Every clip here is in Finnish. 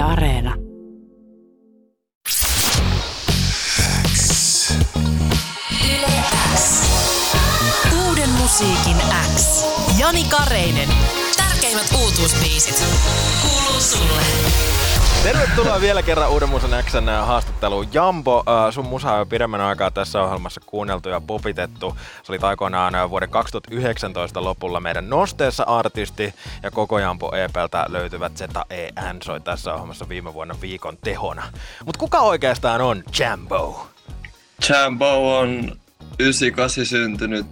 Areena. Uuden musiikin X. Jani Kareinen. Tärkeimmät uutuusbiisit. Kuuluu sulle. Tervetuloa vielä kerran Uuden Musan Xn haastatteluun. Jambo, äh, sun musa on pidemmän aikaa tässä ohjelmassa kuunneltu ja popitettu. Sä olit aikoinaan äh, vuoden 2019 lopulla meidän nosteessa artisti ja koko Jambo EPltä löytyvät ZEN soi tässä ohjelmassa viime vuonna viikon tehona. Mut kuka oikeastaan on Jambo? Jambo on 98 syntynyt,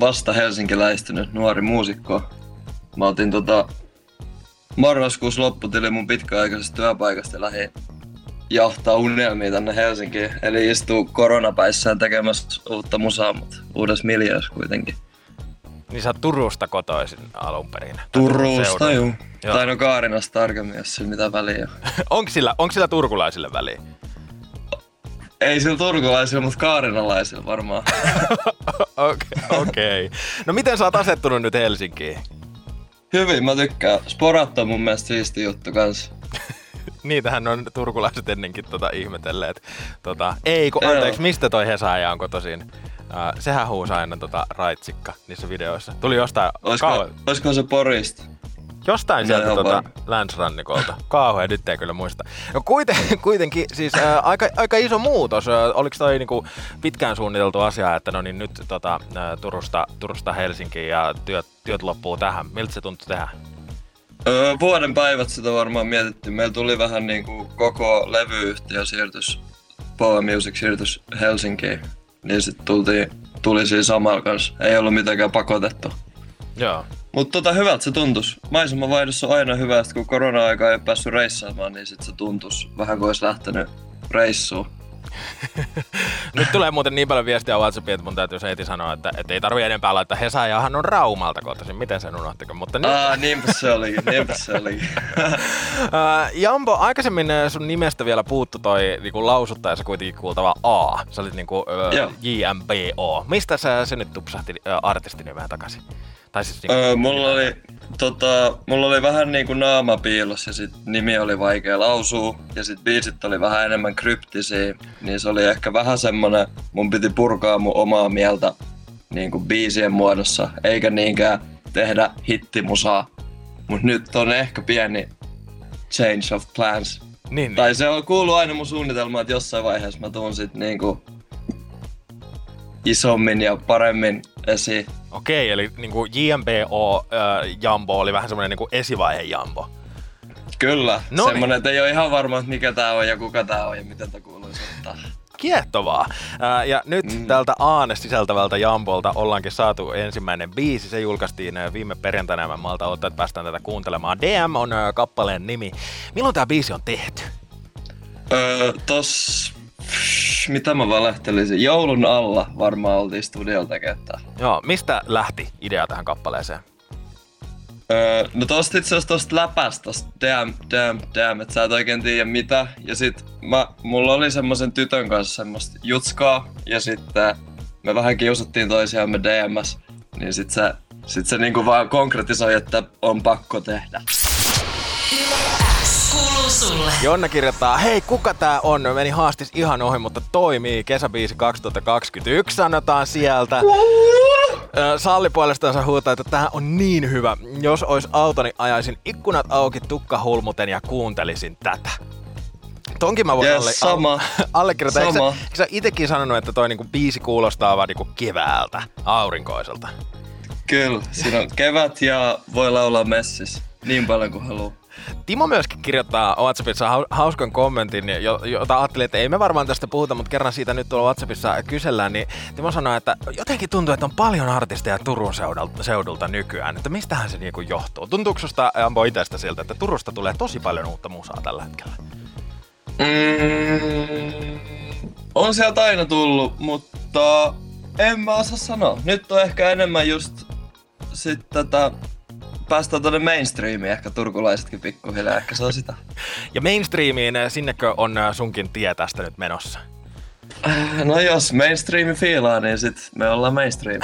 vasta helsinkiläistynyt nuori muusikko. Mä otin tota marraskuussa lopputili mun pitkäaikaisesta työpaikasta ja lähdin jahtaa unelmia tänne Helsinkiin. Eli istuu koronapäissään tekemässä uutta musaa, mutta uudessa miljöössä kuitenkin. Niin sä oot Turusta kotoisin alun perin. Turusta, juu. Joo. Tai no Kaarinasta tarkemmin, jos sillä mitä väliä on. onko, sillä, onko sillä turkulaisille väliä? Ei sillä turkulaisilla, mutta kaarinalaisilla varmaan. Okei. Okay. No miten sä oot asettunut nyt Helsinkiin? Hyvin, mä tykkään. Sporat on mun mielestä siisti juttu kanssa. Niitähän on turkulaiset ennenkin tota ihmetelleet. Tota, ei, kun anteeksi, mistä toi Hesaaja on kotoisin? Uh, sehän huusi aina tota raitsikka niissä videoissa. Tuli jostain, Olisiko, kauhe, olisiko se Porista? Jostain sieltä ihan varma. länsrannikolta. Kauhea, nyt ei kyllä muista. No kuiten, kuitenkin siis uh, aika, aika iso muutos. Oliko toi niinku pitkään suunniteltu asia, että no niin nyt tota, Turusta, Turusta Helsinkiin ja työt, työt loppuu tähän. Miltä se tuntui tehdä? Öö, vuoden päivät sitä varmaan mietittiin. Meillä tuli vähän niin kuin koko levyyhtiö siirtys, Power Music siirtys Helsinkiin. Niin sitten tuli siinä samalla kanssa. Ei ollut mitenkään pakotettu. Joo. Mutta tota, hyvältä se tuntus. Maisemavaihdos on aina hyvä, että kun korona-aika ei päässyt reissaamaan, niin sit se tuntus vähän kuin olisi lähtenyt reissuun. Nyt tulee muuten niin paljon viestiä WhatsAppiin, että mun täytyy se heti sanoa, että, että ei tarvi enempää laittaa. Hesaajahan on Raumalta kotoisin. Miten sen unohtiko? Mutta nyt, Aa, niinpä se oli, niinpä se oli. Jambo, aikaisemmin sun nimestä vielä puuttu toi niinku lausuttaessa kuitenkin kuultava A. Sä olit niinku Joo. JMBO. Mistä sä se nyt tupsahti ää, artistinimeä takaisin? Tai siis niinku, Öö, mulla, oli, tota, mulla oli vähän niinku naama piilossa ja sit nimi oli vaikea lausua. Ja sit biisit oli vähän enemmän kryptisiä, niin se oli ehkä vähän semmonen, mun piti purkaa mun omaa mieltä niinku biisien muodossa, eikä niinkään tehdä hittimusaa. Mut nyt on ehkä pieni change of plans. niin, Tai se on kuuluu aina mun suunnitelmaan, että jossain vaiheessa mä tuun sit niinku isommin ja paremmin esiin. Okei, eli niinku JMBO ää, Jambo oli vähän semmoinen niinku esivaihe Jambo. Kyllä, No no semmonen, että ei ole ihan varma, että mikä tää on ja kuka tää on ja miten tää kuuluisi ottaa. Kiehtovaa. Ää, ja nyt mm. tältä Aane sisältävältä Jambolta ollaankin saatu ensimmäinen biisi. Se julkaistiin viime perjantaina ja mä malta odottaa, että päästään tätä kuuntelemaan. DM on kappaleen nimi. Milloin tämä biisi on tehty? Öö, tos... Mitä mä valehtelisin? Joulun alla varmaan oltiin studiolla tekemään tää. Joo, mistä lähti idea tähän kappaleeseen? Öö, no tosta itse asiassa tosta läpästä, tosta damn, damn, damn, että sä et oikein tiedä mitä. Ja sit mä, mulla oli semmosen tytön kanssa semmoista jutskaa, ja sitten me vähän kiusattiin toisiamme DMS, niin sit se, sit se niinku vaan konkretisoi, että on pakko tehdä. Kuuluu sulle. Jonna kirjoittaa, hei kuka tää on? Meni haastis ihan ohi, mutta toimii. Kesäbiisi 2021 sanotaan sieltä. Salli puolestaan huutaa, että tää on niin hyvä. Jos ois autoni, ajaisin ikkunat auki tukka hulmuten ja kuuntelisin tätä. Tonkin mä voin Yes, alle, sama. allekirjoittaa. Eikö sä, Sama. eikö sä itekin sanonut, että toi niinku biisi kuulostaa vaan niinku keväältä, aurinkoiselta? Kyllä, siinä on kevät ja voi laulaa messissä niin paljon kuin haluaa. Timo myöskin kirjoittaa WhatsAppissa hau- hauskan kommentin, jo- jota ajattelin, että ei me varmaan tästä puhuta, mutta kerran siitä nyt tuolla WhatsAppissa kysellään, niin Timo sanoi, että jotenkin tuntuu, että on paljon artisteja Turun seudulta, seudulta nykyään, että mistähän se niinku johtuu? Tuntuuko susta Ambo itsestä siltä, että Turusta tulee tosi paljon uutta musaa tällä hetkellä? Mm, on sieltä aina tullut, mutta en mä osaa sanoa. Nyt on ehkä enemmän just sit tätä päästään tonne mainstreamiin, ehkä turkulaisetkin pikkuhiljaa, ehkä se on sitä. Ja mainstreamiin, eh, sinnekö on eh, sunkin tie tästä nyt menossa? No jos mainstreami fiilaa, niin sit me ollaan mainstream.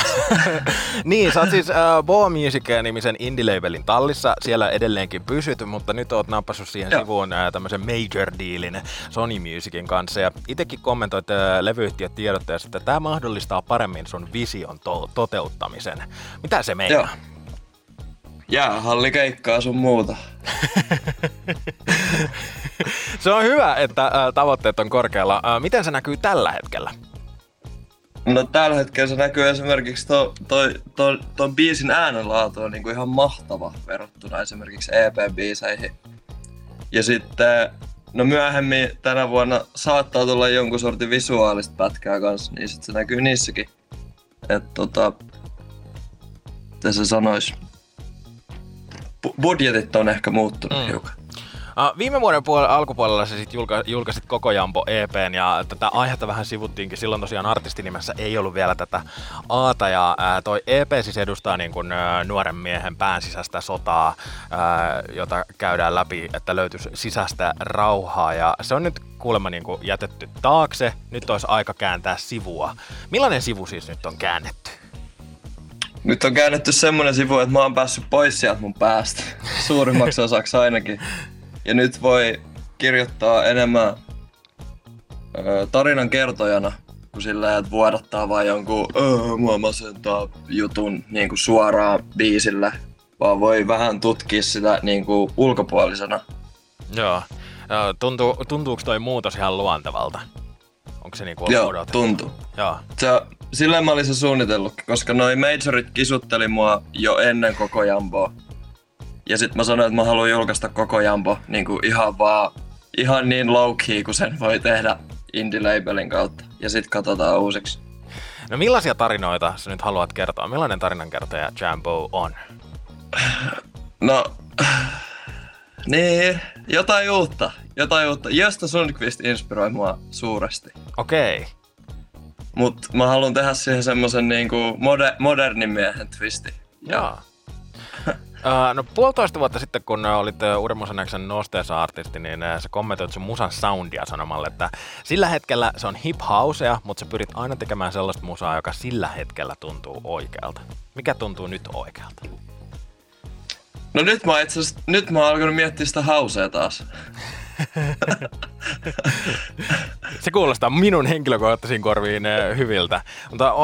niin, sä oot siis uh, Bo Music-nimisen indie-labelin tallissa. Siellä edelleenkin pysyt, mutta nyt oot nappassut siihen Joo. sivuun uh, tämmöisen major-dealin Sony Musicin kanssa. Ja itekin kommentoit uh, levyyhtiöt tiedotteessa, että tämä mahdollistaa paremmin sun vision to- toteuttamisen. Mitä se meinaa? Joo. Jäähallikeikkaa sun muuta. se on hyvä, että tavoitteet on korkealla. Miten se näkyy tällä hetkellä? No tällä hetkellä se näkyy esimerkiksi to, toi, to, ton biisin äänenlaatu on niinku ihan mahtava verrattuna esimerkiksi EP-biiseihin. Ja sitten, no myöhemmin tänä vuonna saattaa tulla jonkun sortin visuaalista pätkää kanssa, niin sit se näkyy niissäkin. Että tota, miten se sanois? Budjetit on ehkä muuttunut mm. hiukan. Uh, viime vuoden puol- alkupuolella sä sit julka- julkaisit koko Jampo EPn ja tätä aihetta vähän sivuttiinkin. Silloin tosiaan artistinimessä ei ollut vielä tätä Aata ja uh, toi EP siis edustaa niin kun, uh, nuoren miehen pään sisäistä sotaa, uh, jota käydään läpi, että löytyisi sisäistä rauhaa ja se on nyt kuulemma niin jätetty taakse. Nyt olisi aika kääntää sivua. Millainen sivu siis nyt on käännetty? Nyt on käännetty semmonen sivu, että mä oon päässyt pois sieltä mun päästä. Suurimmaksi osaksi ainakin. Ja nyt voi kirjoittaa enemmän ö, tarinan kertojana kuin sillä, että vuodattaa vaan jonkun öö, mua masentaa jutun niin kuin suoraan biisillä. Vaan voi vähän tutkia sitä niin kuin ulkopuolisena. Joo. Tuntuu, tuntuuko toi muutos ihan luontevalta? Onko se niinku Joo, tuntuu. Joo. Se, silleen mä olin se suunnitellut, koska noi majorit kisutteli mua jo ennen koko jamboa. Ja sit mä sanoin, että mä haluan julkaista koko jambo niin kuin ihan vaan, ihan niin low key kuin sen voi tehdä indie-labelin kautta. Ja sit katsotaan uusiksi. No millaisia tarinoita sä nyt haluat kertoa? Millainen tarinankertoja Jambo on? No, niin, jotain uutta. Jotain uutta. Josta Sundqvist inspiroi mua suuresti. Okei. Okay. Mut mä haluan tehdä siihen semmosen niinku moder- modernin miehen twisti. Joo. Uh, no puolitoista vuotta sitten, kun olit Uuden Musan nosteessa artisti, niin sä kommentoit sun musan soundia sanomalla, että sillä hetkellä se on hip housea, mutta sä pyrit aina tekemään sellaista musaa, joka sillä hetkellä tuntuu oikealta. Mikä tuntuu nyt oikealta? No nyt mä itse nyt mä oon alkanut miettiä sitä hausea taas. Se kuulostaa minun henkilökohtaisiin korviin eh, hyviltä. Mutta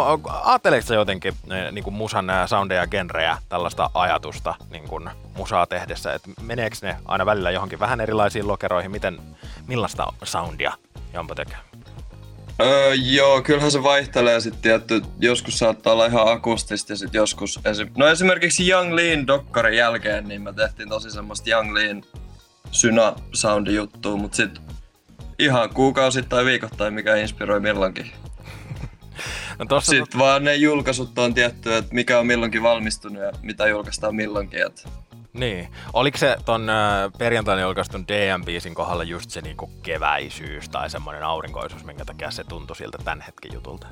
ajatteleeko jotenkin eh, niin kuin musan eh, soundeja, genrejä, tällaista ajatusta niin kuin musaa tehdessä? että meneekö ne aina välillä johonkin vähän erilaisiin lokeroihin? Miten, millaista soundia Jampo tekee? Öö, joo, kyllähän se vaihtelee sitten tietty. Joskus saattaa olla ihan akustista ja sitten joskus... Esi- no esimerkiksi Young Lean Dokkarin jälkeen, niin me tehtiin tosi semmoista Young Lean syna soundi juttua, mutta sitten ihan kuukausi tai viikoittain, mikä inspiroi milloinkin. No tossa Sitten tot... vaan ne julkaisut on tietty, että mikä on milloinkin valmistunut ja mitä julkaistaan milloinkin. Että... Niin. Oliko se ton äh, perjantaina julkaistun DM-biisin kohdalla just se niinku keväisyys tai semmoinen aurinkoisuus, minkä takia se tuntui siltä tämän hetken jutulta?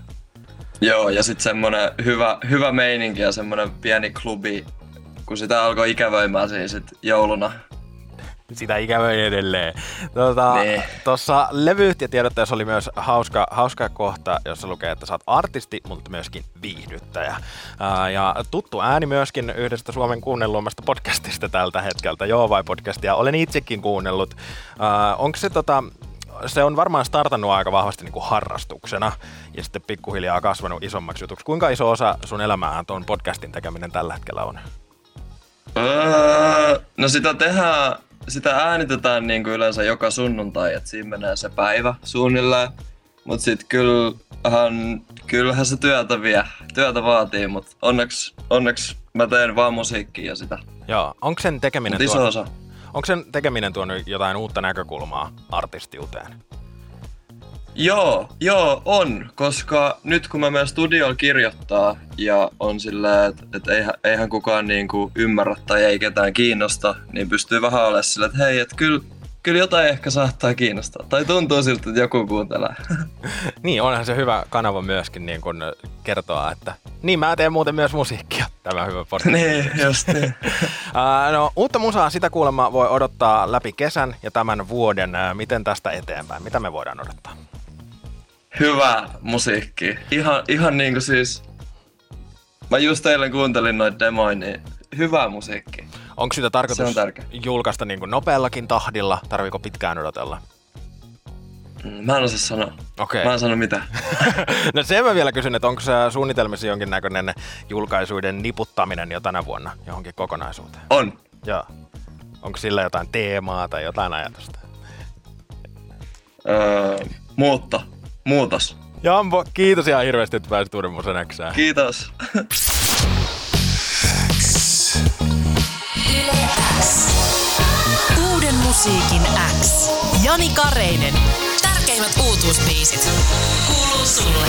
Joo, ja sitten semmoinen hyvä, hyvä meininki ja semmoinen pieni klubi, kun sitä alkoi ikävöimään siinä sit jouluna sitä ikävöi edelleen. Tuota, Tuossa levyyhtiötiedotteessa oli myös hauska, hauska kohta, jossa lukee, että sä oot artisti, mutta myöskin viihdyttäjä. Ää, ja tuttu ääni myöskin yhdestä Suomen kuunnelluimmasta podcastista tältä hetkeltä, Joo vai podcastia. Olen itsekin kuunnellut. onko se tota, se on varmaan startannut aika vahvasti niin kuin harrastuksena ja sitten pikkuhiljaa kasvanut isommaksi jutuksi. Kuinka iso osa sun elämää tuon podcastin tekeminen tällä hetkellä on? Öö, no sitä tehdään sitä äänitetään niin kuin yleensä joka sunnuntai, että siinä menee se päivä suunnilleen. Mut sit kyllähän, kyllähän se työtä vie, työtä vaatii, mutta onneksi, onneksi mä teen vaan musiikkia ja sitä. Joo, onko sen tekeminen iso osa. Onko sen tekeminen tuonut jotain uutta näkökulmaa artistiuteen? Joo, joo, on, koska nyt kun mä menen studioon kirjoittaa ja on silleen, että et eihän, eihän kukaan niinku ymmärrä tai ei ketään kiinnosta, niin pystyy vähän olemaan silleen, että hei, että kyllä kyllä jotain ehkä saattaa kiinnostaa. Tai tuntuu siltä, että joku kuuntelee. niin, onhan se hyvä kanava myöskin niin kun kertoa, että niin mä teen muuten myös musiikkia. Tämä hyvä podcast. niin, just niin. no, uutta musaa sitä kuulemma voi odottaa läpi kesän ja tämän vuoden. Miten tästä eteenpäin? Mitä me voidaan odottaa? Hyvää musiikkia. Ihan, ihan niinku siis... Mä just eilen kuuntelin noita demoja, niin hyvää musiikkia. Onko sitä Se tarkoitus on tärkeä. julkaista niin kuin nopeallakin tahdilla? Tarviiko pitkään odotella? Mm, Mä en osaa sanoa. Okei. Mä en sano mitä. No sen mä vielä kysyn, että onko se suunnitelmissa jonkinnäköinen julkaisuiden niputtaminen jo tänä vuonna johonkin kokonaisuuteen? On. Joo. Onko sillä jotain teemaa tai jotain ajatusta? Öö, muutto. Muutos. Jambo, kiitos ihan hirveästi, että pääsit Xään. Kiitos. Uuden musiikin X. Jani Kareinen. Tärkeimmät uutuusbiisit. Kuuluu sulle.